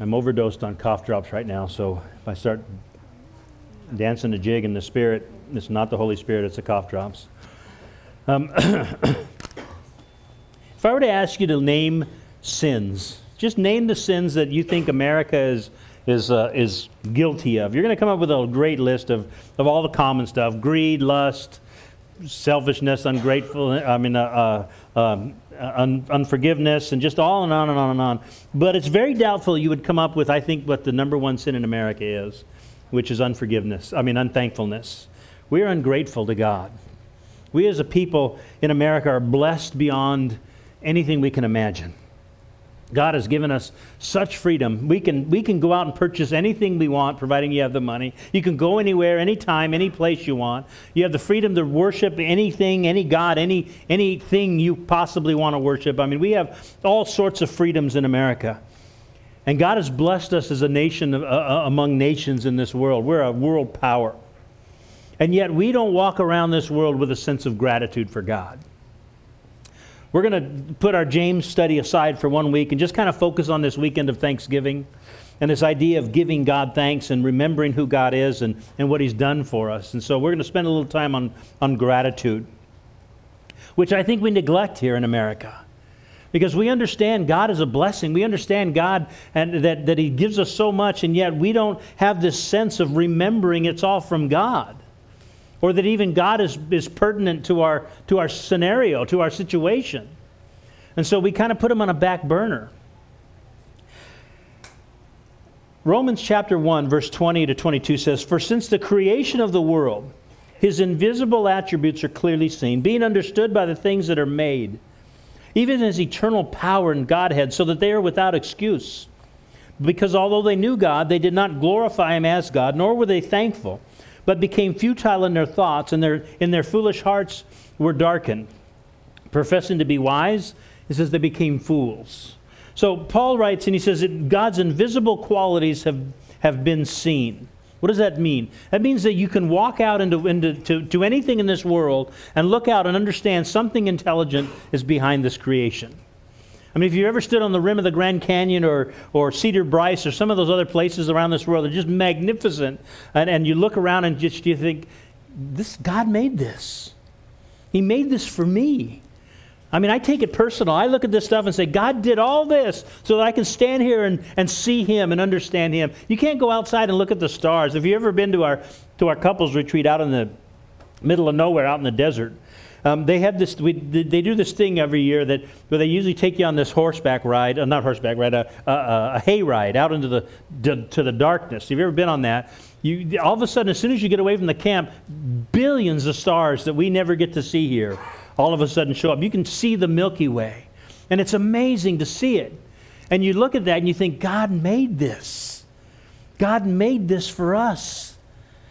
I'm overdosed on cough drops right now, so if I start dancing a jig in the spirit, it's not the Holy Spirit, it's the cough drops. Um, if I were to ask you to name sins, just name the sins that you think America is, is, uh, is guilty of. You're going to come up with a great list of, of all the common stuff greed, lust, selfishness, ungrateful, I mean, uh, uh, um, Uh, un- unforgiveness, and just on and on and on and on. But it's very doubtful you would come up with, I think, what the number one sin in America is, which is unforgiveness. I mean, unthankfulness. We are ungrateful to God. We as a people in America are blessed beyond anything we can imagine. God has given us such freedom. We can, we can go out and purchase anything we want, providing you have the money. You can go anywhere, anytime, any place you want. You have the freedom to worship anything, any God, any, anything you possibly want to worship. I mean, we have all sorts of freedoms in America. And God has blessed us as a nation uh, uh among nations in this world. We're a world power. And yet, we don't walk around this world with a sense of gratitude for God. We're going to put our James study aside for one week and just kind of focus on this weekend of Thanksgiving and this idea of giving God thanks and remembering who God is and, and what He's done for us. And so we're going to spend a little time on, on gratitude, which I think we neglect here in America. Because we understand God is a blessing. We understand God and that, that He gives us so much, and yet we don't have this sense of remembering it's all from God or that even God is, is pertinent to our, to our scenario, to our situation. And so we kind of put him on a back burner. Romans chapter 1, verse 20 to 22 says, For since the creation of the world, his invisible attributes are clearly seen, being understood by the things that are made, even his eternal power and Godhead, so that they are without excuse. Because although they knew God, they did not glorify him as God, nor were they thankful but became futile in their thoughts, and their, in their foolish hearts were darkened. Professing to be wise, he says they became fools. So Paul writes, and he says that God's invisible qualities have, have been seen. What does that mean? That means that you can walk out into, into to, to anything in this world and look out and understand something intelligent is behind this creation. I mean, if you ever stood on the rim of the Grand Canyon or, or Cedar Bryce or some of those other places around this world, they're just magnificent. And, and you look around and just you think, this God made this. He made this for me. I mean, I take it personal. I look at this stuff and say, God did all this so that I can stand here and, and see Him and understand Him. You can't go outside and look at the stars. Have you ever been to our, to our couples retreat out in the middle of nowhere, out in the desert? Um, they have this. We, they do this thing every year that where they usually take you on this horseback ride, uh, not horseback ride, a, a, a hay ride out into the to, to the darkness. Have you ever been on that? You all of a sudden, as soon as you get away from the camp, billions of stars that we never get to see here, all of a sudden show up. You can see the Milky Way, and it's amazing to see it. And you look at that and you think, God made this. God made this for us.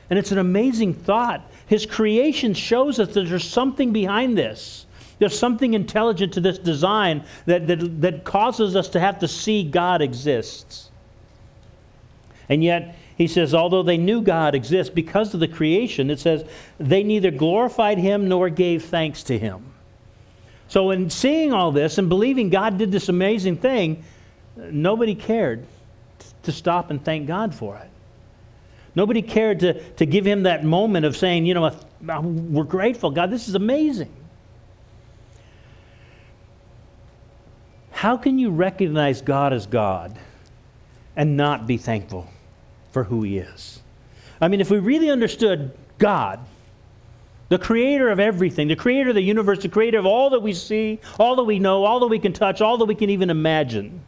And it's an amazing thought his creation shows us that there's something behind this. There's something intelligent to this design that, that, that causes us to have to see God exists. And yet, he says, although they knew God exists because of the creation, it says they neither glorified him nor gave thanks to him. So, in seeing all this and believing God did this amazing thing, nobody cared to stop and thank God for it. Nobody cared to, to give him that moment of saying, you know, we're grateful. God, this is amazing. How can you recognize God as God and not be thankful for who he is? I mean, if we really understood God, the creator of everything, the creator of the universe, the creator of all that we see, all that we know, all that we can touch, all that we can even imagine,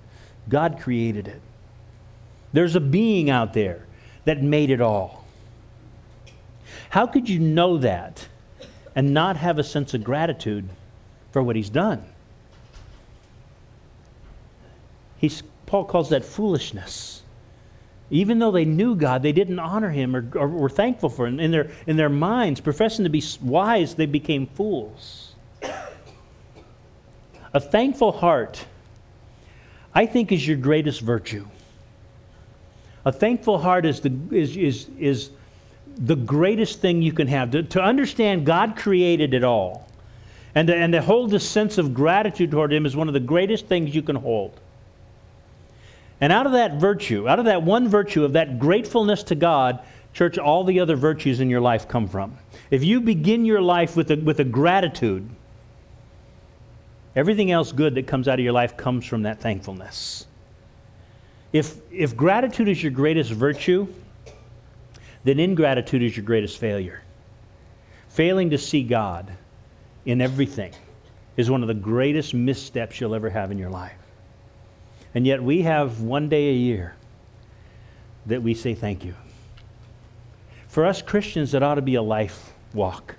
God created it. There's a being out there that made it all. How could you know that and not have a sense of gratitude for what he's done? He's, Paul calls that foolishness. Even though they knew God, they didn't honor him or, or were thankful for him. In their, in their minds, professing to be wise, they became fools. A thankful heart, I think, is your greatest virtue. A thankful heart is the, is, is, is the greatest thing you can have. To, to understand God created it all and to, and to hold this sense of gratitude toward Him is one of the greatest things you can hold. And out of that virtue, out of that one virtue of that gratefulness to God, church, all the other virtues in your life come from. If you begin your life with a, with a gratitude, everything else good that comes out of your life comes from that thankfulness. If, if gratitude is your greatest virtue, then ingratitude is your greatest failure. Failing to see God in everything is one of the greatest missteps you'll ever have in your life. And yet we have one day a year that we say thank you. For us Christians, that ought to be a life walk.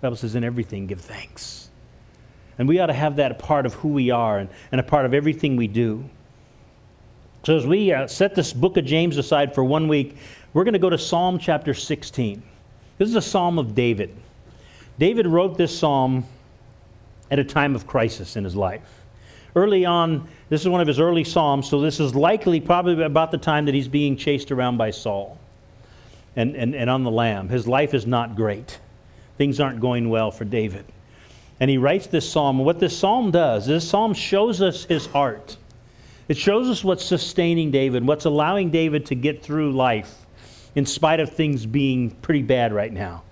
The Bible says, in everything, give thanks. And we ought to have that a part of who we are and, and a part of everything we do. So, as we uh, set this book of James aside for one week, we're going to go to Psalm chapter 16. This is a psalm of David. David wrote this psalm at a time of crisis in his life. Early on, this is one of his early Psalms, so this is likely probably about the time that he's being chased around by Saul and, and, and on the lam. His life is not great. Things aren't going well for David. And he writes this psalm. What this psalm does, this psalm shows us his heart. It shows us what's sustaining David, what's allowing David to get through life in spite of things being pretty bad right now.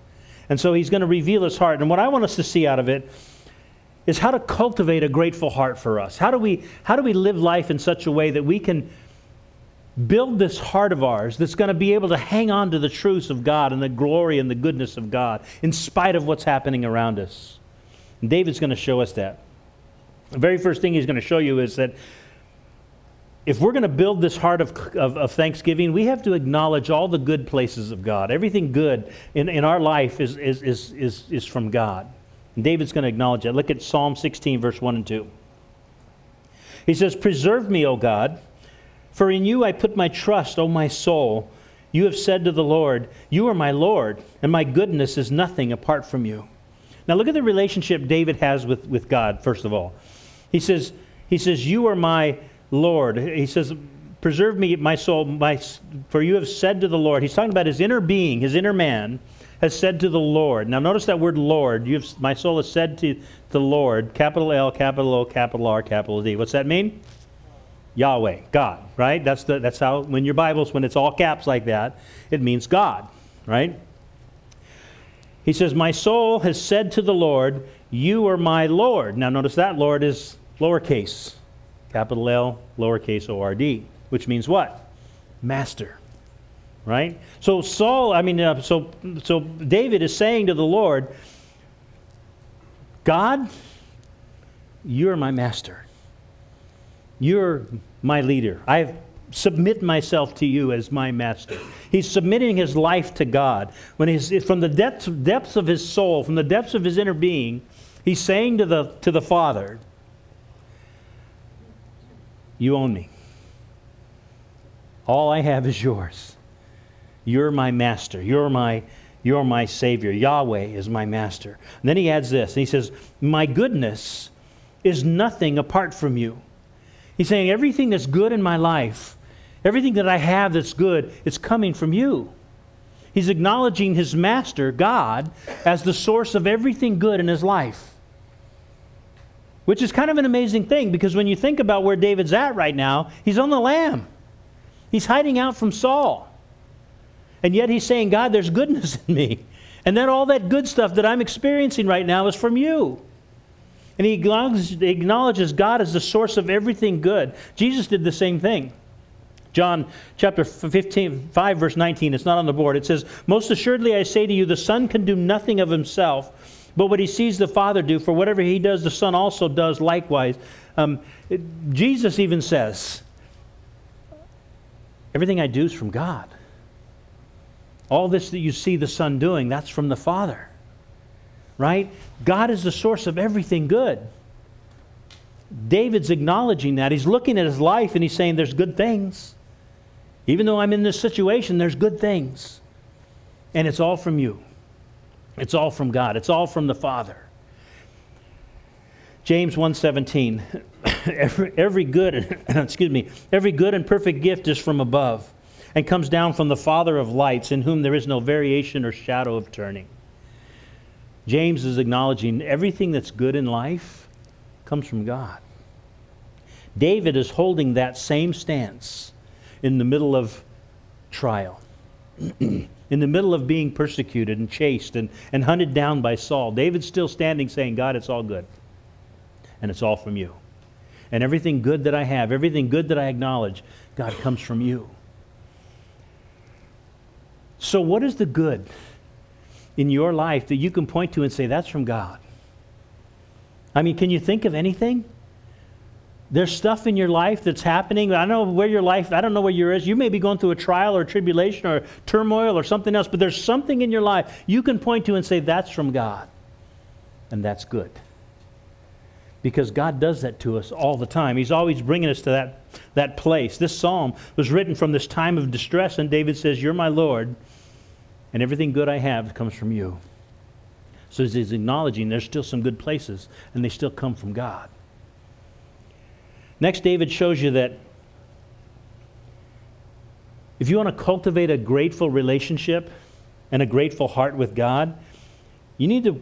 And so he's going to reveal his heart. And what I want us to see out of it is how to cultivate a grateful heart for us. How do we, how do we live life in such a way that we can build this heart of ours that's going to be able to hang on to the truths of God and the glory and the goodness of God in spite of what's happening around us? And David's going to show us that. The very first thing he's going to show you is that if we're going to build this heart of, of, of, thanksgiving, we have to acknowledge all the good places of God. Everything good in, in our life is, is, is, is, is from God. And David's going to acknowledge that. Look at Psalm 16, verse 1 and 2. He says, Preserve me, O God, for in you I put my trust, O my soul. You have said to the Lord, You are my Lord, and my goodness is nothing apart from you. Now look at the relationship David has with, with God, first of all. He says, he says, You are my Lord. He says, Preserve me, my soul, my, for you have said to the Lord. He's talking about his inner being, his inner man has said to the Lord. Now, notice that word Lord. You've, my soul has said to the Lord, capital L, capital O, capital R, capital D. What's that mean? Yahweh, God, right? That's, the, that's how, when your Bible's, when it's all caps like that, it means God, right? He says, My soul has said to the Lord, You are my Lord. Now, notice that Lord is lowercase, capital L, lowercase O R D, which means what? Master right? So Saul, I mean, uh, so so David is saying to the Lord, God, you're my master. You're my leader. I submit myself to you as my master. He's submitting his life to God. When he's from the depths, depths of his soul, from the depths of his inner being, he's saying to the to the Father, "You own me. All I have is yours." You're my master. You're my, you're my Savior. Yahweh is my master. And then he adds this, and he says, My goodness is nothing apart from you. He's saying, Everything that's good in my life, everything that I have that's good, it's coming from you. He's acknowledging his master, God, as the source of everything good in his life. Which is kind of an amazing thing because when you think about where David's at right now, he's on the lam. He's hiding out from Saul. And yet he's saying, God, there's goodness in me. And then all that good stuff that I'm experiencing right now is from you. And he acknowledges God as the source of everything good. Jesus did the same thing. John chapter 15, 5, verse 19, it's not on the board. It says, Most assuredly I say to you, the Son can do nothing of himself, but what he sees the Father do, for whatever he does, the Son also does likewise. Um, Jesus even says, Everything I do is from God. All this that you see the Son doing, that's from the Father. Right? God is the source of everything good. David's acknowledging that. He's looking at his life and he's saying, There's good things. Even though I'm in this situation, there's good things. And it's all from you. It's all from God. It's all from the Father. James 1:17 every, every good excuse me every good and perfect gift is from above and comes down from the Father of lights, in whom there is no variation or shadow of turning. James is acknowledging everything that's good in life comes from God. David is holding that same stance in the middle of trial, in the middle of being persecuted and chased and, and hunted down by Saul. David's still standing saying, God, it's all good. And it's all from you. And everything good that I have, everything good that I acknowledge, God comes from you. So, what is the good in your life that you can point to and say, that's from God? I mean, can you think of anything? There's stuff in your life that's happening. I don't know where your life, I don't know where yours is. You may be going through a trial or a tribulation or turmoil or something else, but there's something in your life you can point to and say, that's from God. And that's good. Because God does that to us all the time. He's always bringing us to that, that place. This psalm was written from this time of distress, and David says, You're my Lord, and everything good I have comes from you. So he's acknowledging there's still some good places, and they still come from God. Next, David shows you that if you want to cultivate a grateful relationship and a grateful heart with God, you need to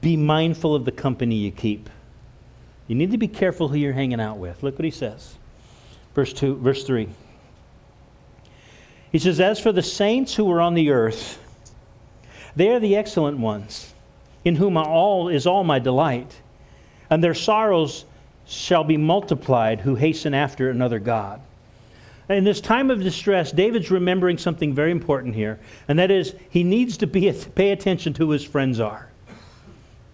be mindful of the company you keep. You need to be careful who you're hanging out with. Look what he says. Verse 2, verse 3. He says, As for the saints who are on the earth, they are the excellent ones, in whom all is all my delight, and their sorrows shall be multiplied who hasten after another God. In this time of distress, David's remembering something very important here, and that is he needs to be, pay attention to who his friends are.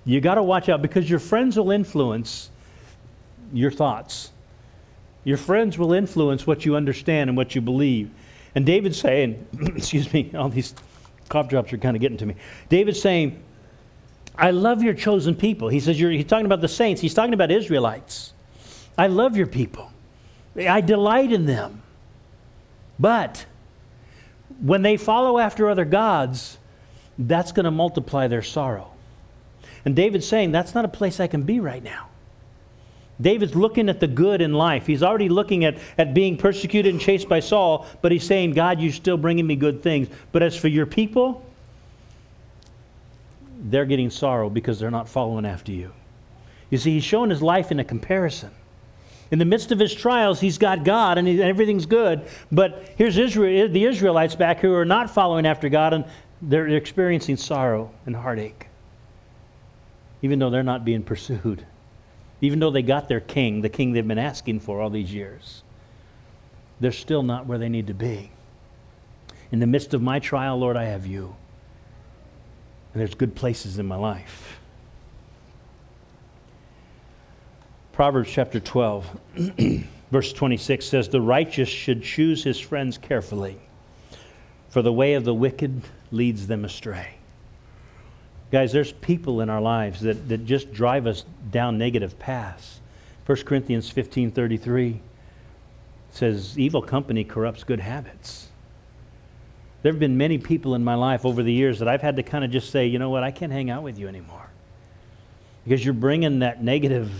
You got to watch out because your friends will influence your thoughts. Your friends will influence what you understand and what you believe. And David's saying, excuse me, all these cough drops are kind of getting to me. David's saying, I love your chosen people. He says, You're, he's talking about the saints. He's talking about Israelites. I love your people. I delight in them. But when they follow after other gods, that's going to multiply their sorrow. And David's saying, that's not a place I can be right now. David's looking at the good in life. He's already looking at, at being persecuted and chased by Saul, but he's saying, God, you're still bringing me good things. But as for your people, they're getting sorrow because they're not following after you. You see, he's showing his life in a comparison. In the midst of his trials, he's got God and, he, and everything's good. But here's Israel, eh, the Israelites back who are not following after God and they're experiencing sorrow and heartache, even though they're not being pursued, even though they got their king, the king they've been asking for all these years. They're still not where they need to be. In the midst of my trial, Lord, I have you. And there's good places in my life. Proverbs chapter 12, verse 26 says, The righteous should choose his friends carefully, for the way of the wicked leads them astray. Guys, there's people in our lives that, that just drive us down negative paths. 1 Corinthians 15 33 says, Evil company corrupts good habits. There have been many people in my life over the years that I've had to kind of just say, you know what, I can't hang out with you anymore. Because you're bringing that negative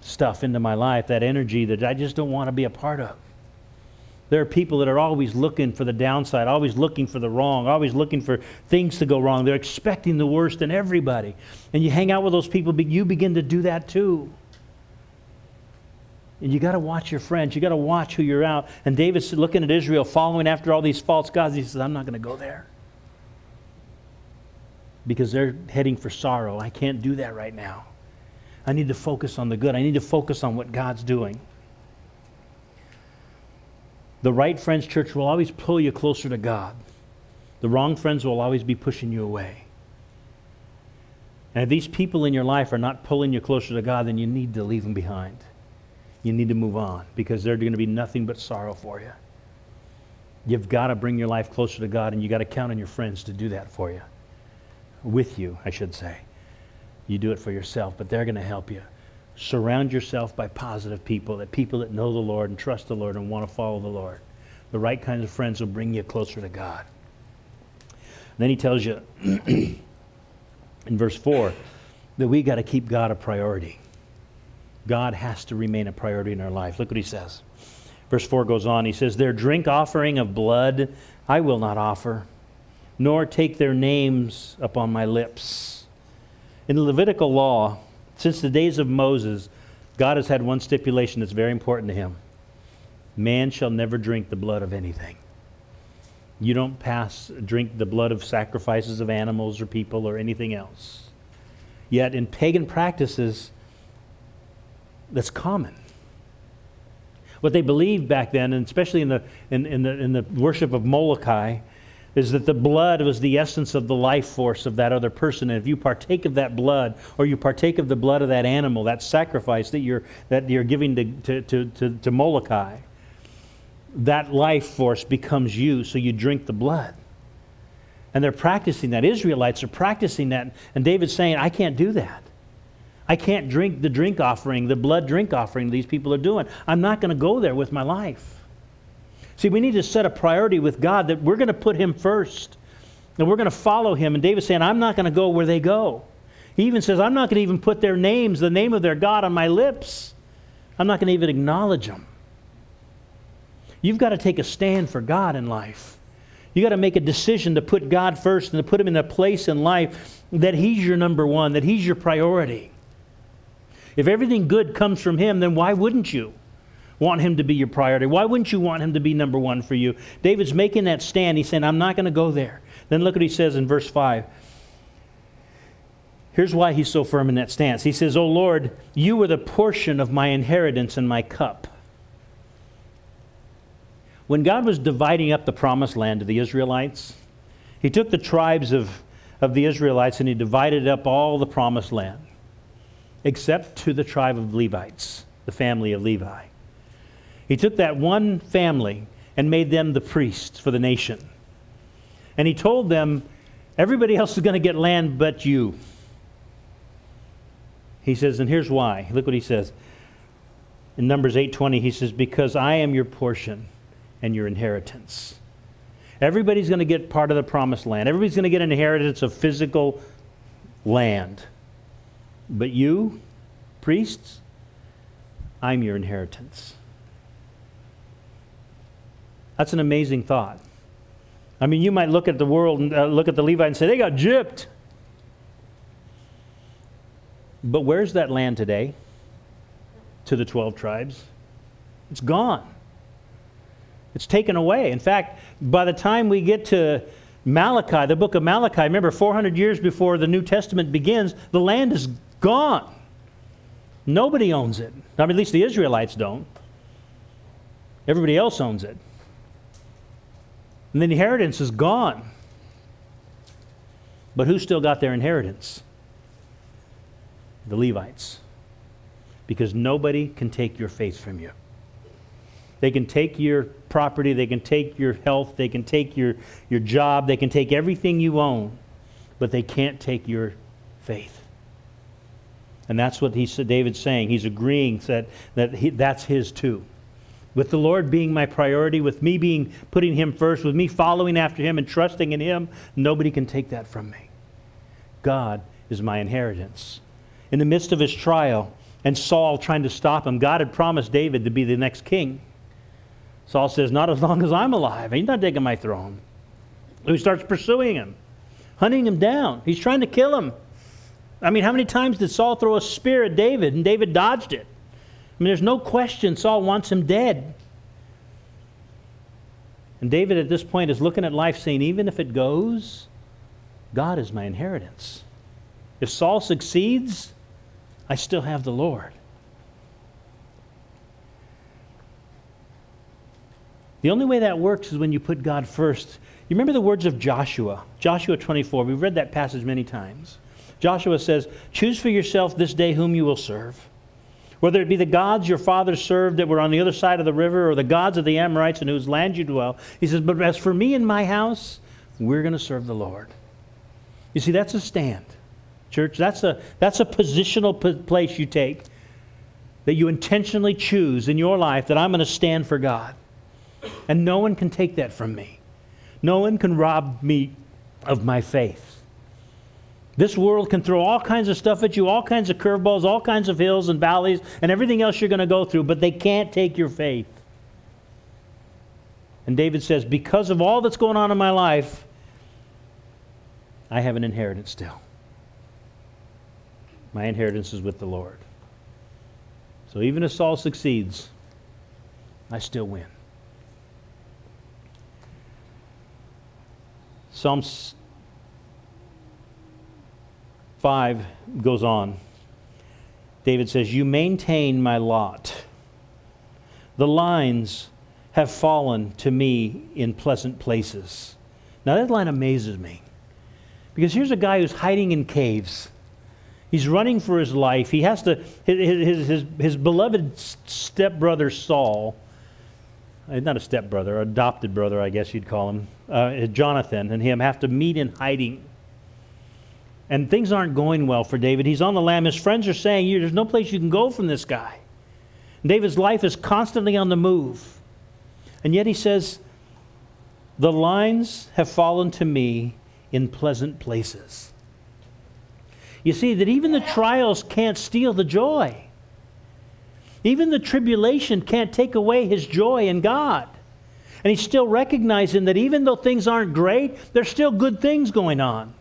stuff into my life, that energy that I just don't want to be a part of. There are people that are always looking for the downside, always looking for the wrong, always looking for things to go wrong. They're expecting the worst in everybody. And you hang out with those people, but you begin to do that too. And you got to watch your friends. You got to watch who you're out. And David's looking at Israel, following after all these false gods. He says, I'm not going to go there. Because they're heading for sorrow. I can't do that right now. I need to focus on the good. I need to focus on what God's doing. The right friends, church, will always pull you closer to God. The wrong friends will always be pushing you away. And if these people in your life are not pulling you closer to God, then you need to leave them behind you need to move on because they're going to be nothing but sorrow for you. You've got to bring your life closer to God, and you've got to count on your friends to do that for you. With you, I should say. You do it for yourself, but they're going to help you. Surround yourself by positive people, that people that know the Lord and trust the Lord and want to follow the Lord. The right kinds of friends will bring you closer to God. And then he tells you in verse 4 that we got to keep God a priority. God has to remain a priority in our life. Look what he says. Verse 4 goes on. He says, Their drink offering of blood I will not offer, nor take their names upon my lips. In the Levitical law, since the days of Moses, God has had one stipulation that's very important to him man shall never drink the blood of anything. You don't pass, drink the blood of sacrifices of animals or people or anything else. Yet in pagan practices, that's common. What they believed back then, and especially in the, in, in the, in the worship of Molokai, is that the blood was the essence of the life force of that other person. And if you partake of that blood, or you partake of the blood of that animal, that sacrifice that you're, that you're giving to, to, to, to, to Molokai, that life force becomes you, so you drink the blood. And they're practicing that. Israelites are practicing that. And David's saying, I can't do that. I can't drink the drink offering, the blood drink offering these people are doing. I'm not going to go there with my life. See, we need to set a priority with God that we're going to put Him first and we're going to follow Him. And David's saying, I'm not going to go where they go. He even says, I'm not going to even put their names, the name of their God, on my lips. I'm not going to even acknowledge them. You've got to take a stand for God in life. You've got to make a decision to put God first and to put Him in a place in life that He's your number one, that He's your priority. If everything good comes from Him, then why wouldn't you? want him to be your priority? Why wouldn't you want him to be number one for you? David's making that stand. He's saying, I'm not going to go there. Then look what he says in verse 5. Here's why he's so firm in that stance. He says, O Lord, you were the portion of my inheritance and my cup. When God was dividing up the promised land to the Israelites, he took the tribes of, of the Israelites and he divided up all the promised land, except to the tribe of Levites, the family of Levi. He took that one family and made them the priests for the nation. And he told them, everybody else is going to get land but you. He says, and here's why. Look what he says. In Numbers 8:20 he says because I am your portion and your inheritance. Everybody's going to get part of the promised land. Everybody's going to get an inheritance of physical land. But you, priests, I'm your inheritance. That's an amazing thought. I mean, you might look at the world and uh, look at the Levite and say, they got gypped. But where's that land today to the 12 tribes? It's gone. It's taken away. In fact, by the time we get to Malachi, the book of Malachi, remember 400 years before the New Testament begins, the land is gone. Nobody owns it. I mean, at least the Israelites don't. Everybody else owns it. And the inheritance is gone. But who still got their inheritance? The Levites. Because nobody can take your faith from you. They can take your property, they can take your health, they can take your, your job, they can take everything you own, but they can't take your faith. And that's what he said, David's saying. He's agreeing that, that he, that's his too with the Lord being my priority, with me being putting him first, with me following after him and trusting in him, nobody can take that from me. God is my inheritance. In the midst of his trial and Saul trying to stop him, God had promised David to be the next king. Saul says, Not as long as I'm alive. He's not taking my throne. He starts pursuing him, hunting him down. He's trying to kill him. I mean, how many times did Saul throw a spear at David and David dodged it? I mean, there's no question Saul wants him dead. And David at this point is looking at life saying, even if it goes, God is my inheritance. If Saul succeeds, I still have the Lord. The only way that works is when you put God first. You remember the words of Joshua, Joshua 24. We've read that passage many times. Joshua says, Choose for yourself this day whom you will serve whether it be the gods your fathers served that were on the other side of the river or the gods of the Amorites in whose land you dwell. He says, But as for me and my house, we're going to serve the Lord. You see, that's a stand. Church, that's a, that's a positional p- place you take that you intentionally choose in your life that I'm going to stand for God. And no one can take that from me. No one can rob me of my faith. This world can throw all kinds of stuff at you, all kinds of curveballs, all kinds of hills and valleys, and everything else you're going to go through, but they can't take your faith. And David says, Because of all that's going on in my life, I have an inheritance still. My inheritance is with the Lord. So even if Saul succeeds, I still win. Psalms 5 goes on. David says, You maintain my lot. The lines have fallen to me in pleasant places. Now, that line amazes me because here's a guy who's hiding in caves. He's running for his life. He has to, his, his, his, his beloved stepbrother Saul, uh, not a stepbrother, adopted brother, I guess you'd call him, uh, Jonathan, and him have to meet in hiding. And things aren't going well for David. He's on the lam. His friends are saying, There's no place you can go from this guy. David's life is constantly on the move. And yet he says, The lines have fallen to me in pleasant places. You see, that even the trials can't steal the joy. Even the tribulation can't take away his joy in God. And he's still recognizing that even though things aren't great, there's still good things going on.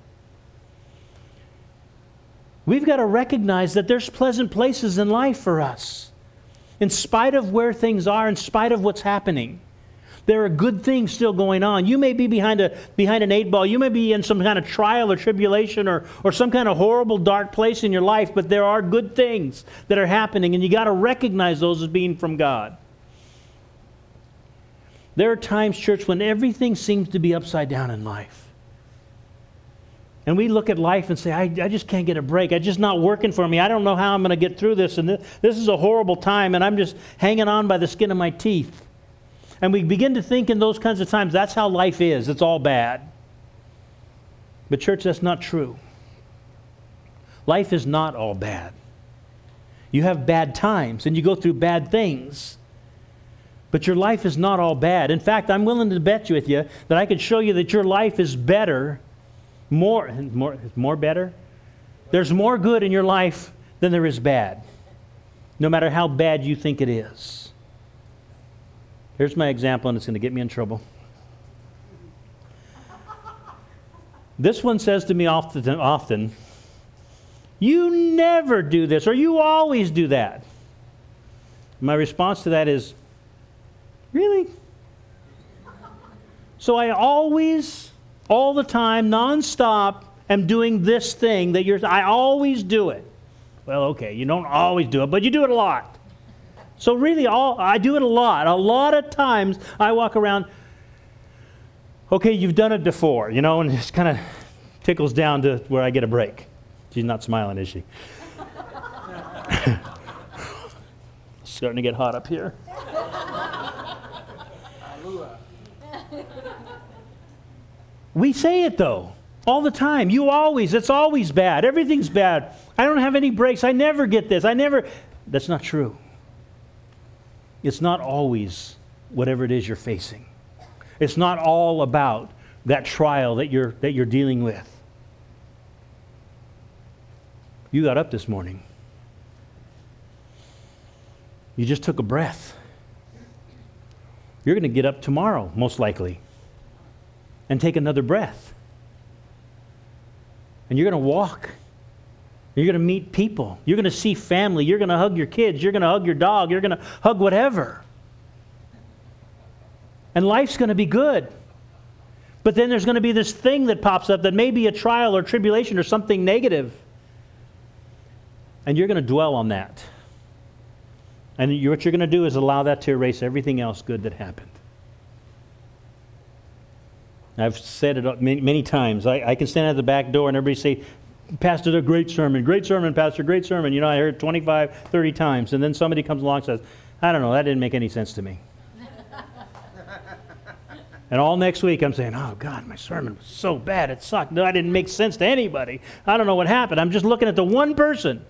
We've got to recognize that there's pleasant places in life for us. In spite of where things are, in spite of what's happening. There are good things still going on. You may be behind, a, behind an eight ball. You may be in some kind of trial or tribulation or, or some kind of horrible, dark place in your life, but there are good things that are happening, and you got to recognize those as being from God. There are times, church, when everything seems to be upside down in life. And we look at life and say, I, I just can't get a break. It's just not working for me. I don't know how I'm going to get through this. And this, this is a horrible time, and I'm just hanging on by the skin of my teeth. And we begin to think in those kinds of times that's how life is. It's all bad. But, church, that's not true. Life is not all bad. You have bad times and you go through bad things. But your life is not all bad. In fact, I'm willing to bet with you that I could show you that your life is better, more, more, more better. There's more good in your life than there is bad, no matter how bad you think it is. Here's my example, and it's going to get me in trouble. This one says to me often, often, You never do this, or you always do that. My response to that is, Really? So I always, all the time, nonstop, am doing this thing that you're, I always do it. Well, okay, you don't always do it, but you do it a lot. So really, all I do it a lot. A lot of times I walk around. Okay, you've done it before, you know, and it kind of tickles down to where I get a break. She's not smiling, is she? Starting to get hot up here. We say it though, all the time. You always, it's always bad. Everything's bad. I don't have any breaks. I never get this. I never. That's not true. It's not always whatever it is you're facing. It's not all about that trial that you're, that you're dealing with. You got up this morning. You just took a breath. You're going to get up tomorrow, most likely, and take another breath. And you're going to walk you're going to meet people. You're going to see family. You're going to hug your kids. You're going to hug your dog. You're going to hug whatever. And life's going to be good. But then there's going to be this thing that pops up that may be a trial or tribulation or something negative. And you're going to dwell on that. And what you're going to do is allow that to erase everything else good that happened. I've said it many, many times. I, I, can stand at the back door and everybody say, Pastor, a great sermon. Great sermon, Pastor, great sermon. You know, I heard 25, 30 times. And then somebody comes along and says, I don't know, that didn't make any sense to me. and all next week I'm saying, oh, God, my sermon was so bad. It sucked. No, I didn't make sense to anybody. I don't know what happened. I'm just looking at the one person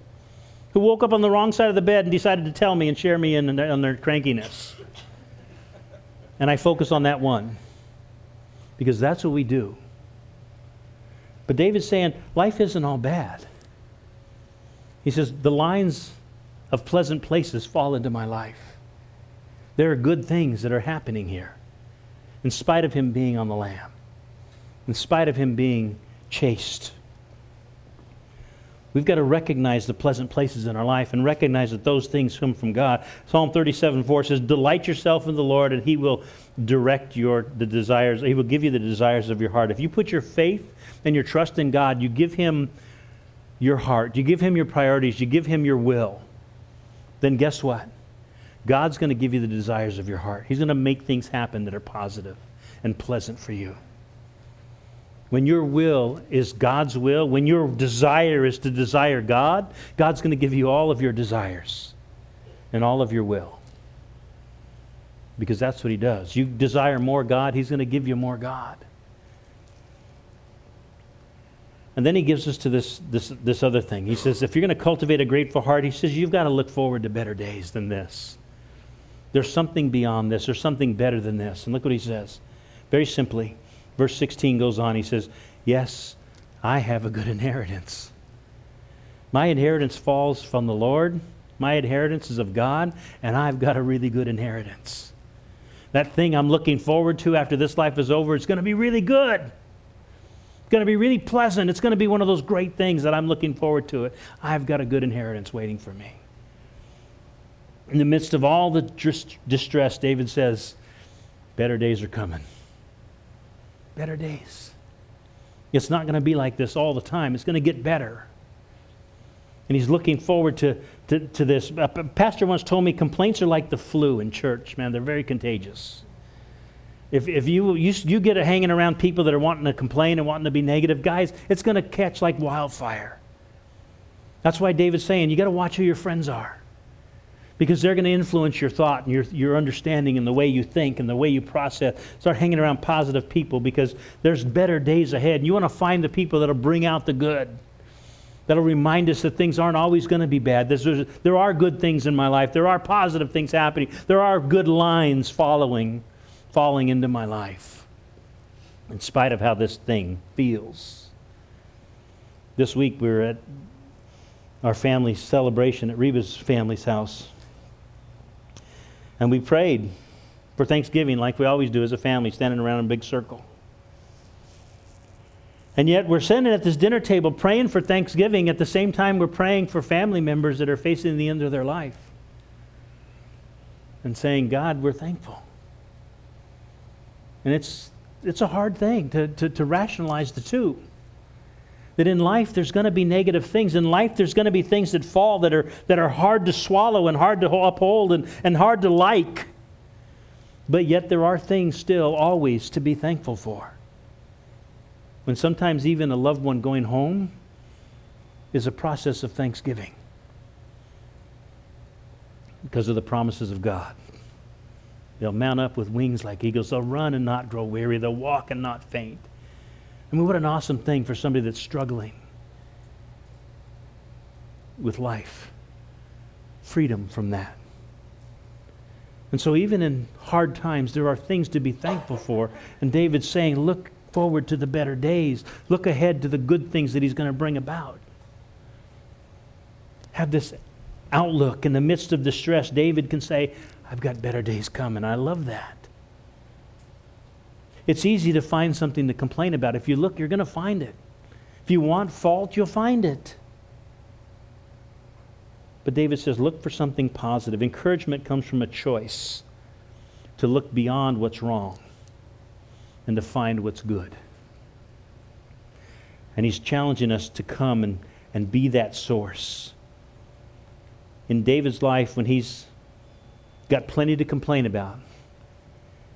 who woke up on the wrong side of the bed and decided to tell me and share me in, on their crankiness. And I focus on that one because that's what we do. But David's saying life isn't all bad. He says, The lines of pleasant places fall into my life. There are good things that are happening here, in spite of him being on the lam, in spite of him being chased. We've got to recognize the pleasant places in our life and recognize that those things come from God. Psalm 37 4 says, Delight yourself in the Lord, and He will direct your the desires. He will give you the desires of your heart. If you put your faith and your trust in God, you give Him your heart, you give Him your priorities, you give Him your will, then guess what? God's going to give you the desires of your heart. He's going to make things happen that are positive and pleasant for you. When your will is God's will, when your desire is to desire God, God's going to give you all of your desires and all of your will. Because that's what He does. You desire more God, He's going to give you more God. And then he gives us to this, this, this other thing. He says, if you're going to cultivate a grateful heart, he says, you've got to look forward to better days than this. There's something beyond this, there's something better than this. And look what he says. Very simply, verse 16 goes on. He says, Yes, I have a good inheritance. My inheritance falls from the Lord. My inheritance is of God, and I've got a really good inheritance. That thing I'm looking forward to after this life is over, it's going to be really good. It's going to be really pleasant. It's going to be one of those great things that I'm looking forward to it. I've got a good inheritance waiting for me. In the midst of all the distress, David says, Better days are coming better days. It's not going to be like this all the time, it's going to get better. And he's looking forward to, to, to this. Uh, a pastor once told me complaints are like the flu in church, man. They're very contagious. If, if you, you, you get hanging around people that are wanting to complain and wanting to be negative, guys, it's going to catch like wildfire. That's why David's saying you got to watch who your friends are because they're going to influence your thought and your, your understanding and the way you think and the way you process. Start hanging around positive people because there's better days ahead. And you want to find the people that'll bring out the good, that'll remind us that things aren't always going to be bad. There's, there are good things in my life, there are positive things happening, there are good lines following, falling into my life, in spite of how this thing feels. This week we were at our family celebration at Reba's family's house. And we prayed for Thanksgiving like we always do as a family, standing around in a big circle. And yet we're sitting at this dinner table praying for Thanksgiving at the same time we're praying for family members that are facing the end of their life. And saying, God, we're thankful. And it's, it's a hard thing to, to, to rationalize the two that in life there's going to be negative things. In life there's going to be things that fall that are, that are hard to swallow and hard to uphold and, and hard to like. But yet there are things still always to be thankful for. When sometimes even a loved one going home is a process of thanksgiving because of the promises of God. They'll mount up with wings like eagles. They'll run and not grow weary. They'll walk and not faint. I mean, what an awesome thing for somebody that's struggling with life. Freedom from that. And so, even in hard times, there are things to be thankful for. And David's saying, look forward to the better days, look ahead to the good things that he's going to bring about. Have this outlook in the midst of distress. David can say, I've got better days coming. I love that. It's easy to find something to complain about. If you look, you're going to find it. If you want fault, you'll find it. But David says, look for something positive. Encouragement comes from a choice to look beyond what's wrong and to find what's good. And he's challenging us to come and, and be that source. In David's life, when he's got plenty to complain about,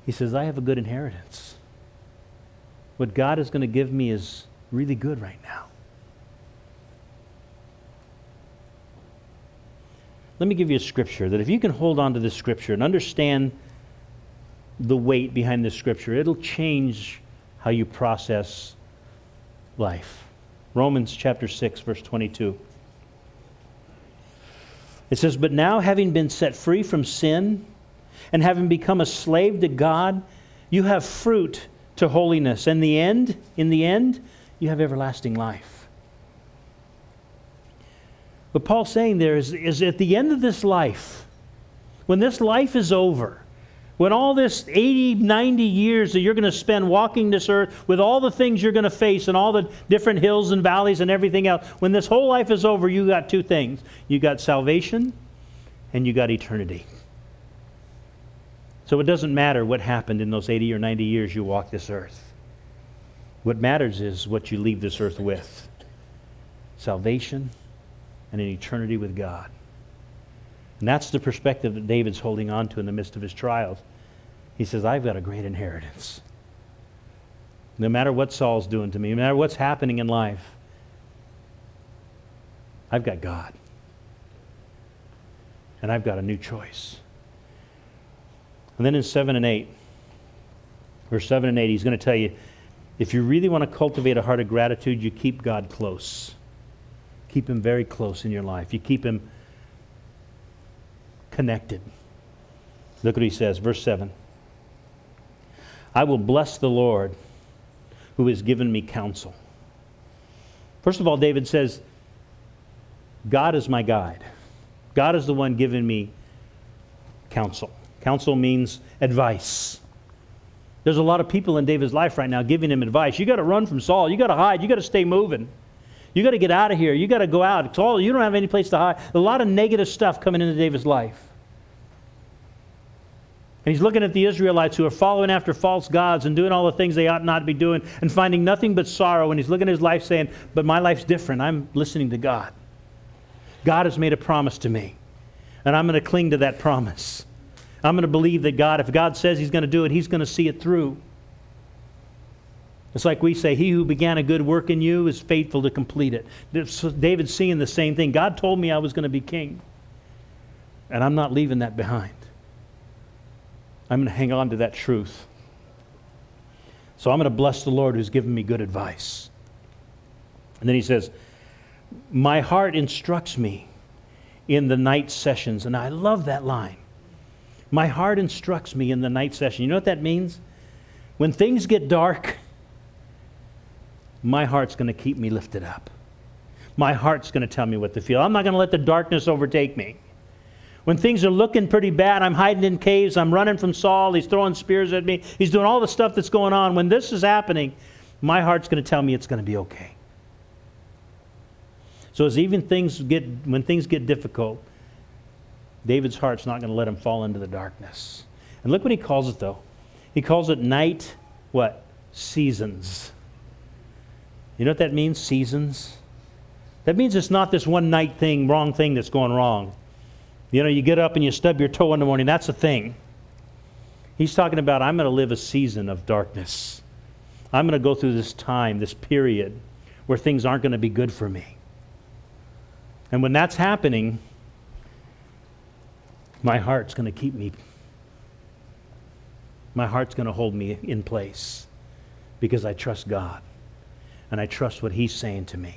he says, I have a good inheritance. What God is going to give me is really good right now. Let me give you a scripture that if you can hold on to this scripture and understand the weight behind this scripture, it'll change how you process life. Romans chapter 6, verse 22. It says, But now, having been set free from sin and having become a slave to God, you have fruit to holiness. And the end, in the end, you have everlasting life. What Paul's saying there is, is at the end of this life, when this life is over, When all this 80, 90 years that you're going to spend walking this earth with all the things you're going to face and all the different hills and valleys and everything else, when this whole life is over, you got two things. You got salvation and you got eternity. So it doesn't matter what happened in those 80 or 90 years you walk this earth. What matters is what you leave this earth with salvation and an eternity with God. And that's the perspective that David's holding on to in the midst of his trials. He says, I've got a great inheritance. No matter what Saul's doing to me, no matter what's happening in life, I've got God. And I've got a new choice. And then in 7 and 8, verse 7 and 8, he's going to tell you if you really want to cultivate a heart of gratitude, you keep God close. Keep Him very close in your life. You keep Him connected. Look what he says, verse 7. I will bless the Lord who has given me counsel. First of all, David says, God is my guide. God is the one giving me counsel. Counsel means advice. There's a lot of people in David's life right now giving him advice. You got to run from Saul. You got to hide. You got to stay moving. You got to get out of here. You got to go out. Saul, you don't have any place to hide. A lot of negative stuff coming into David's life. And he's looking at the Israelites who are following after false gods and doing all the things they ought not to be doing and finding nothing but sorrow. And he's looking at his life saying, But my life's different. I'm listening to God. God has made a promise to me. And I'm going to cling to that promise. I'm going to believe that God, if God says He's going to do it, He's going to see it through. It's like we say, He who began a good work in you is faithful to complete it. David's seeing the same thing. God told me I was going to be king, and I'm not leaving that behind. I'm going to hang on to that truth. So I'm going to bless the Lord who's given me good advice. And then he says, My heart instructs me in the night sessions. And I love that line. My heart instructs me in the night session. You know what that means? When things get dark, my heart's going to keep me lifted up. My heart's going to tell me what to feel. I'm not going to let the darkness overtake me. When things are looking pretty bad, I'm hiding in caves, I'm running from Saul, he's throwing spears at me, he's doing all the stuff that's going on. When this is happening, my heart's going to tell me it's going to be okay. So as even things get when things get difficult, David's heart's not going to let him fall into the darkness. And look what he calls it though. He calls it night what? Seasons. You know what that means? Seasons. That means it's not this one night thing, wrong thing that's going wrong. You know, you get up and you stub your toe in the morning, that's a thing. He's talking about, I'm going to live a season of darkness. I'm going to go through this time, this period, where things aren't going to be good for me. And when that's happening, my heart's going to keep me, my heart's going to hold me in place because I trust God and I trust what He's saying to me.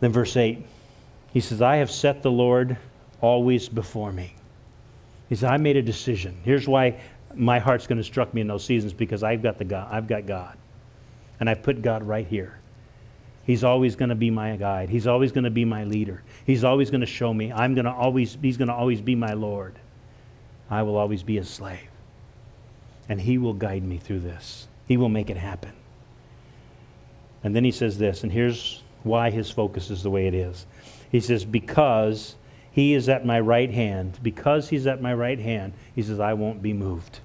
Then, verse 8, he says, I have set the Lord always before me. He said, I made a decision. Here's why my heart's going to struck me in those seasons because I've got the God. I've got God. And I've put God right here. He's always going to be my guide. He's always going to be my leader. He's always going to show me. I'm going to always, he's going to always be my Lord. I will always be his slave. And he will guide me through this. He will make it happen. And then he says this, and here's why his focus is the way it is. He says, Because he is at my right hand, because he's at my right hand, he says, I won't be moved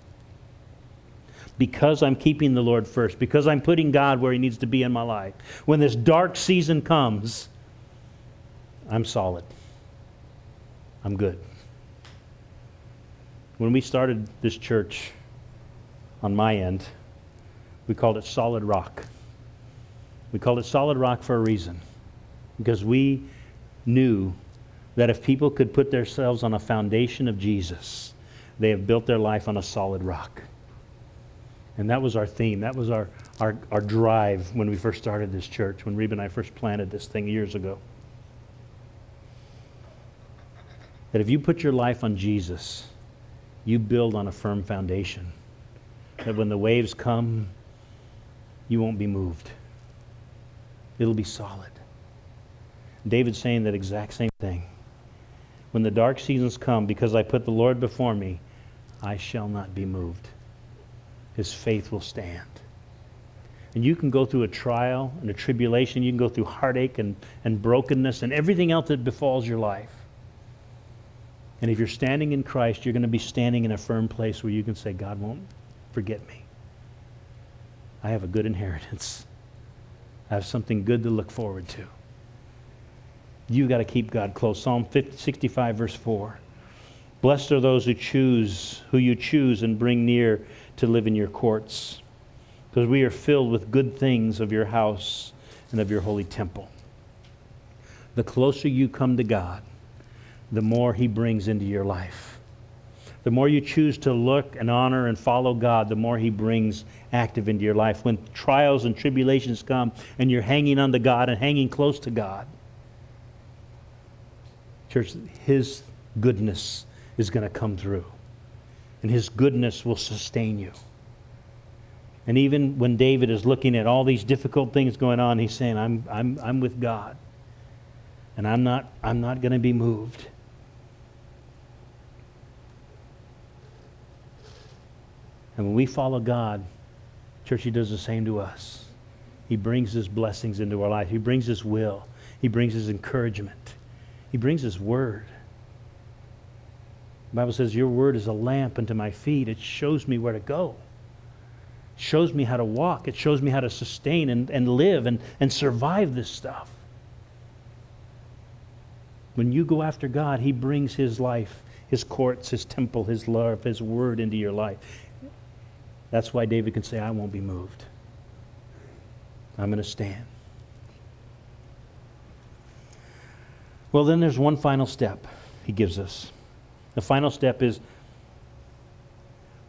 because I'm keeping the Lord first, because I'm putting God where He needs to be in my life. When this dark season comes, I'm solid. I'm good. When we started this church on my end, we called it Solid Rock. We called it Solid Rock for a reason, because we knew that if people could put themselves on a foundation of Jesus, they have built their life on a solid rock. And that was our theme. That was our, our, our drive when we first started this church, when Reba and I first planted this thing years ago. That if you put your life on Jesus, you build on a firm foundation. That when the waves come, you won't be moved. It'll be solid. David's saying that exact same thing. When the dark seasons come, because I put the Lord before me, I shall not be moved. His faith will stand. And you can go through a trial and a tribulation, you can go through heartache and, and brokenness and everything else that befalls your life. And if you're standing in Christ, you're going to be standing in a firm place where you can say, God won't forget me. I have a good inheritance. I have something good to look forward to. You've got to keep God close. Psalm 50, 65, verse 4. Blessed are those who choose, who you choose and bring near to live in your courts, because we are filled with good things of your house and of your holy temple. The closer you come to God, the more He brings into your life. The more you choose to look and honor and follow God, the more He brings active into your life. When trials and tribulations come and you're hanging on to God and hanging close to God, church, His goodness is going to come through, and His goodness will sustain you. And even when David is looking at all these difficult things going on, he's saying, I'm, I'm, I'm with God. And I'm not, I'm not going to be moved. And when we follow God, church, He does the same to us. He brings His blessings into our life, He brings His will, He brings His encouragement, He brings His word. The Bible says, Your word is a lamp unto my feet. It shows me where to go. It shows me how to walk. It shows me how to sustain and, and live and, and survive this stuff. When you go after God, He brings His life, His courts, His temple, His love, His word into your life. That's why David can say, I won't be moved. I'm going to stand. Well, then there's one final step he gives us. The final step is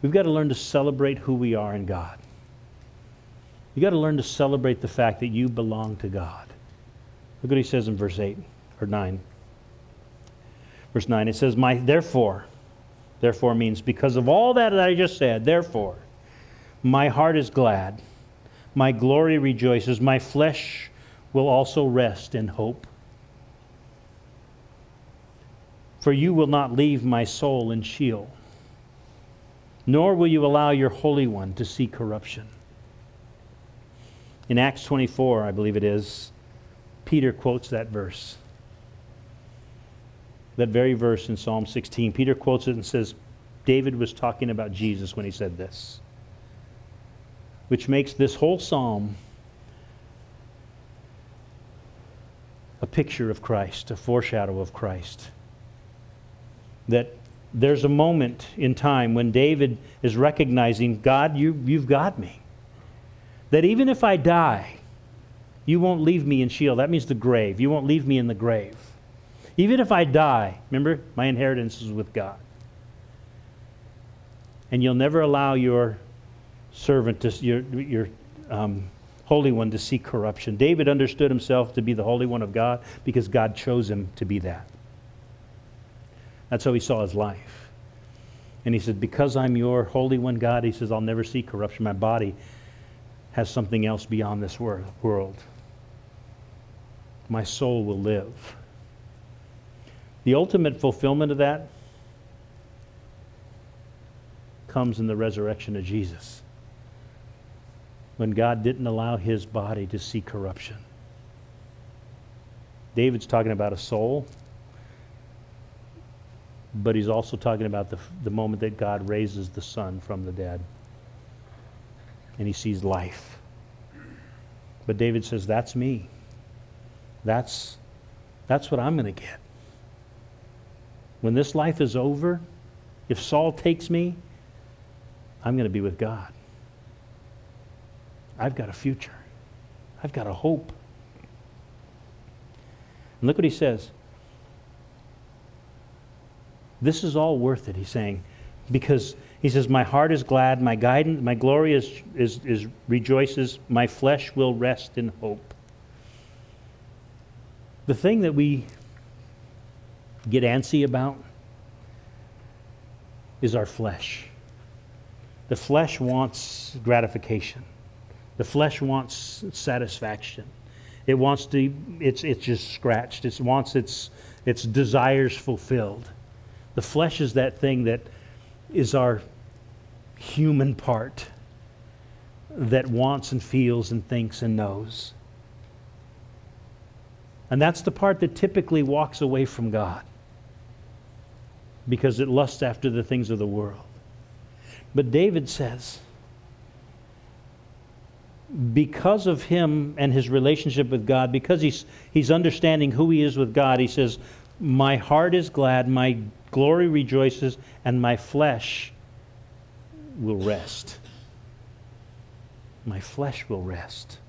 we've got to learn to celebrate who we are in God. You've got to learn to celebrate the fact that you belong to God. Look what he says in verse 8 or 9. Verse 9, it says, My therefore, therefore means because of all that I just said, therefore, my heart is glad, my glory rejoices, my flesh will also rest in hope. For you will not leave my soul in Sheol, nor will you allow your Holy One to see corruption. In Acts 24, I believe it is, Peter quotes that verse. That very verse in Psalm 16. Peter quotes it and says, David was talking about Jesus when he said this which makes this whole psalm a picture of Christ, a foreshadow of Christ. That there's a moment in time when David is recognizing, God, you, you've got me. That even if I die, you won't leave me in Sheol. That means the grave. You won't leave me in the grave. Even if I die, remember, my inheritance is with God. And you'll never allow your servant, to, your, your um, Holy One, to see corruption. David understood himself to be the Holy One of God because God chose him to be that. That's how he saw his life. And he said, Because I'm your Holy One, God, he says, I'll never see corruption. My body has something else beyond this world. My soul will live. The ultimate fulfillment of that comes in the resurrection of Jesus when God didn't allow his body to see corruption. David's talking about a soul, but he's also talking about the, the moment that God raises the son from the dead and he sees life. But David says, That's me. That's, that's what I'm going to get. When this life is over, if Saul takes me, I'm going to be with God. I've got a future. I've got a hope. And look what he says. This is all worth it, he's saying, because he says, My heart is glad, my guidance, my glory is, is, is rejoices, my flesh will rest in hope. The thing that we get antsy about is our flesh. The flesh wants gratification. The flesh wants satisfaction. It wants to, it's, it's just scratched. It wants its, its desires fulfilled. The flesh is that thing that is our human part that wants and feels and thinks and knows. And that's the part that typically walks away from God because it lusts after the things of the world. But David says, because of him and his relationship with God, because he's, he's understanding who he is with God, he says, My heart is glad, my glory rejoices, and my flesh will rest. My flesh will rest.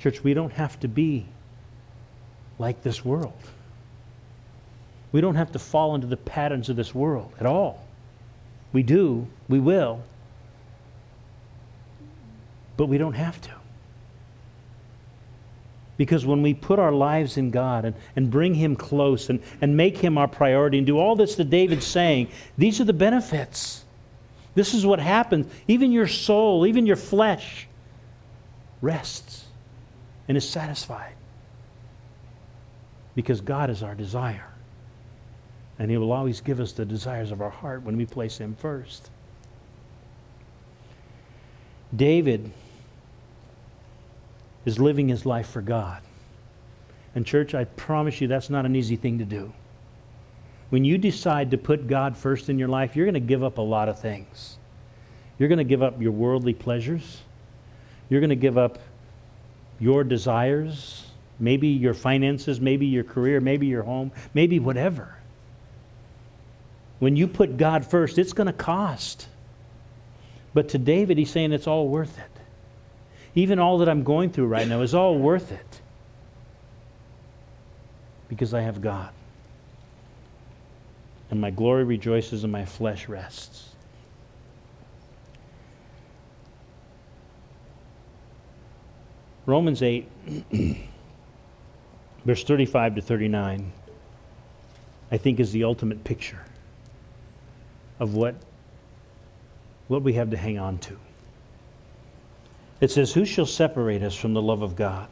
Church, we don't have to be like this world. We don't have to fall into the patterns of this world at all. We do, we will, but we don't have to. Because when we put our lives in God and, and bring Him close and, and make Him our priority and do all this that David's saying, these are the benefits. This is what happens. Even your soul, even your flesh rests and is satisfied. Because God is our desire. And He will always give us the desires of our heart when we place Him first. David is living his life for God. And, church, I promise you that's not an easy thing to do. When you decide to put God first in your life, you're going to give up a lot of things. You're going to give up your worldly pleasures. You're going to give up your desires, maybe your finances, maybe your career, maybe your home, maybe whatever. When you put God first, it's going to cost. But to David, he's saying it's all worth it. Even all that I'm going through right now is all worth it because I have God. And my glory rejoices and my flesh rests. Romans 8, verse 35 to 39, I think is the ultimate picture of what, what we have to hang on to. It says, Who shall separate us from the love of God?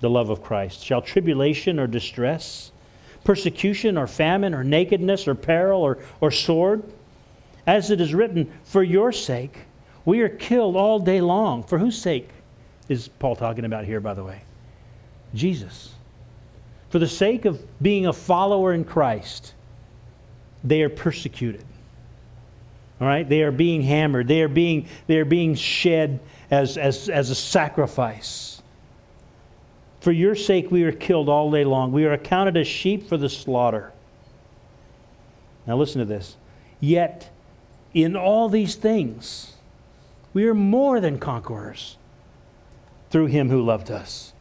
The love of Christ. Shall tribulation or distress, persecution or famine or nakedness or peril or, or sword? As it is written, For your sake we are killed all day long. For whose sake is Paul talking about here, by the way? Jesus. For the sake of being a follower in Christ, they are persecuted. All right? They are being hammered. They are being, they are being shed as, as, as a sacrifice. For your sake, we are killed all day long. We are accounted as sheep for the slaughter. Now, listen to this. Yet, in all these things, we are more than conquerors through him who loved us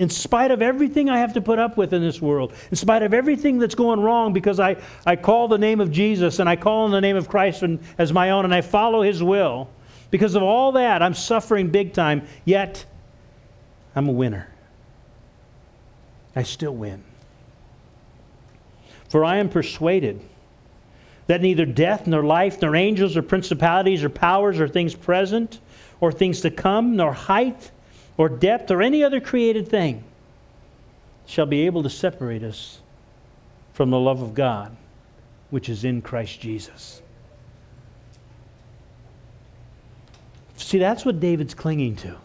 in spite of everything I have to put up with in this world, in spite of everything that's going wrong, because I, I call the name of Jesus and I call on the name of Christ as my own and I follow his will, because of all that, I'm suffering big time, yet I'm a winner. I still win. For I am persuaded that neither death, nor life, nor angels, or principalities, or powers, or things present, or things to come, nor height, or depth or any other created thing shall be able to separate us from the love of God which is in Christ Jesus. See, that's what David's clinging to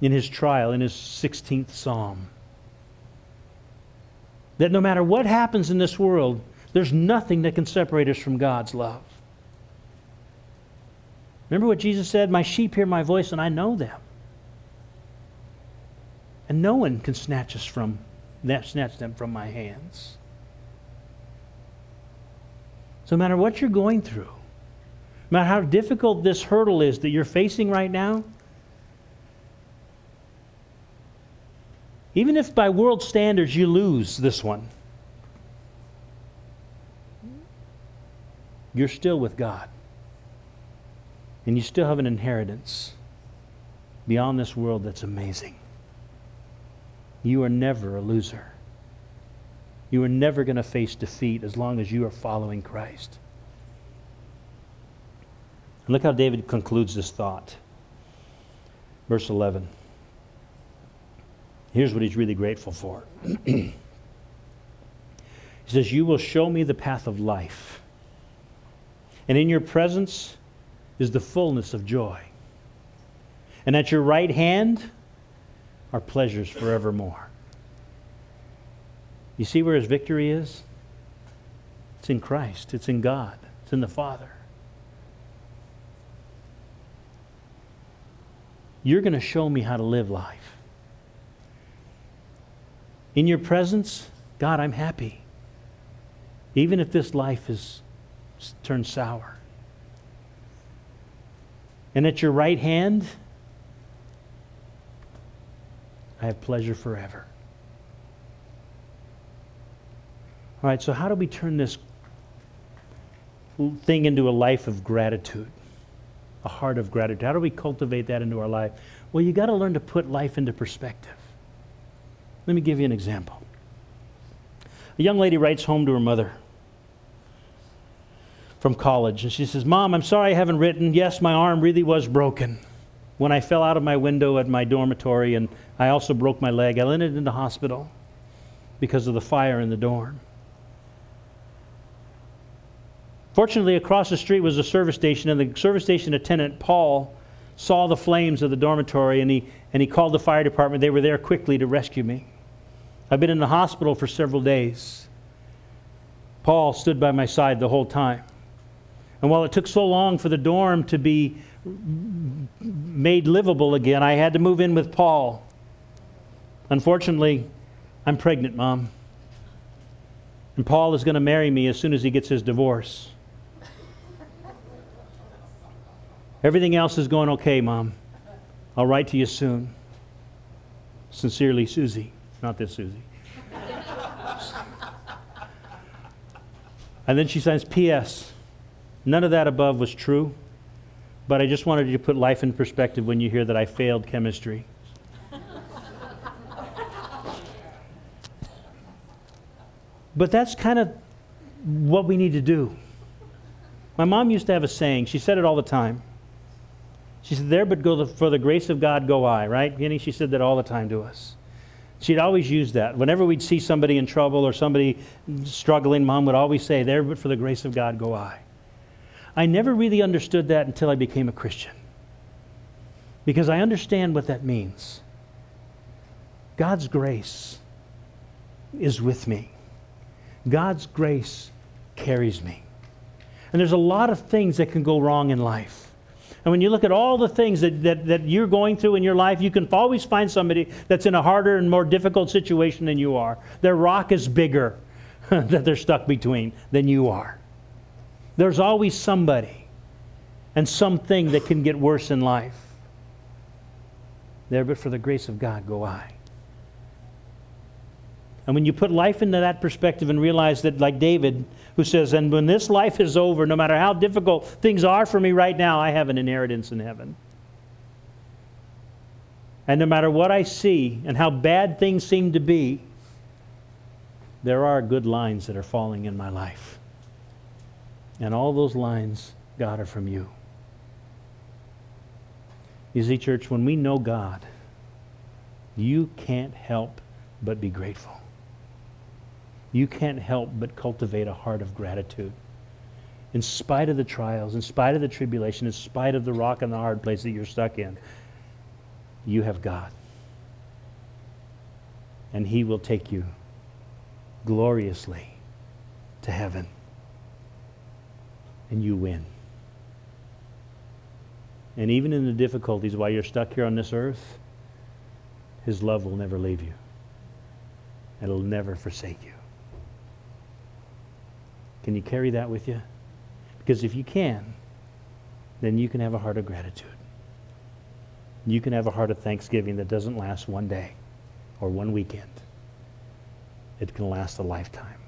in his trial, in his 16th psalm. That no matter what happens in this world, there's nothing that can separate us from God's love. Remember what Jesus said? My sheep hear my voice and I know them. And no one can snatch us from that snatch them from my hands. So no matter what you're going through, no matter how difficult this hurdle is that you're facing right now, even if by world standards you lose this one, you're still with God. And you still have an inheritance beyond this world that's amazing. You are never a loser. You are never going to face defeat as long as you are following Christ. And look how David concludes this thought. Verse 11. Here's what he's really grateful for. he says, You will show me the path of life. And in your presence is the fullness of joy. And at your right hand are pleasures forevermore. You see where his victory is? It's in Christ, it's in God, it's in the Father. You're going to show me how to live life. In your presence, God, I'm happy. Even if this life is turned sour. And at your right hand, I have pleasure forever. All right, so how do we turn this thing into a life of gratitude? A heart of gratitude. How do we cultivate that into our life? Well, you got to learn to put life into perspective. Let me give you an example. A young lady writes home to her mother from college, and she says, Mom, I'm sorry I haven't written. Yes, my arm really was broken when I fell out of my window at my dormitory, and I also broke my leg. I landed in the hospital because of the fire in the dorm. Fortunately, across the street was a service station, and the service station attendant, Paul, saw the flames of the dormitory and he, and he called the fire department. They were there quickly to rescue me. I've been in the hospital for several days. Paul stood by my side the whole time. And while it took so long for the dorm to be made livable again, I had to move in with Paul. Unfortunately, I'm pregnant, Mom. And Paul is going to marry me as soon as he gets his divorce. Everything else is going okay, Mom. I'll write to you soon. Sincerely, Susie. Not this Susie. and then she signs P.S. None of that above was true, but I just wanted you to put life in perspective when you hear that I failed chemistry. but that's kind of what we need to do. My mom used to have a saying, she said it all the time. She said, There but go for the grace of God go I, right? Jenny, she said that all the time to us. She'd always use that. Whenever we'd see somebody in trouble or somebody struggling, mom would always say, There but for the grace of God go I. I never really understood that until I became a Christian. Because I understand what that means. God's grace is with me. God's grace carries me. And there's a lot of things that can go wrong in life. And when you look at all the things that, that, that you're going through in your life, you can always find somebody that's in a harder and more difficult situation than you are. Their rock is bigger that they're stuck between than you are. There's always somebody and something that can get worse in life. There, but for the grace of God, go I. And when you put life into that perspective and realize that, like David, who says, And when this life is over, no matter how difficult things are for me right now, I have an inheritance in heaven. And no matter what I see and how bad things seem to be, there are good lines that are falling in my life. And all those lines, God, are from you. You see, church, when we know God, you can't help but be grateful you can't help but cultivate a heart of gratitude. In spite of the trials, in spite of the tribulation, in spite of the rock and the hard place that you're stuck in, you have God. And He will take you gloriously to heaven. And you win. And even in the difficulties while you're stuck here on this earth, His love will never leave you, it'll never forsake you. Can you carry that with you? Because if you can, then you can have a heart of gratitude. You can have a heart of thanksgiving that doesn't last one day or one weekend. It can last a lifetime.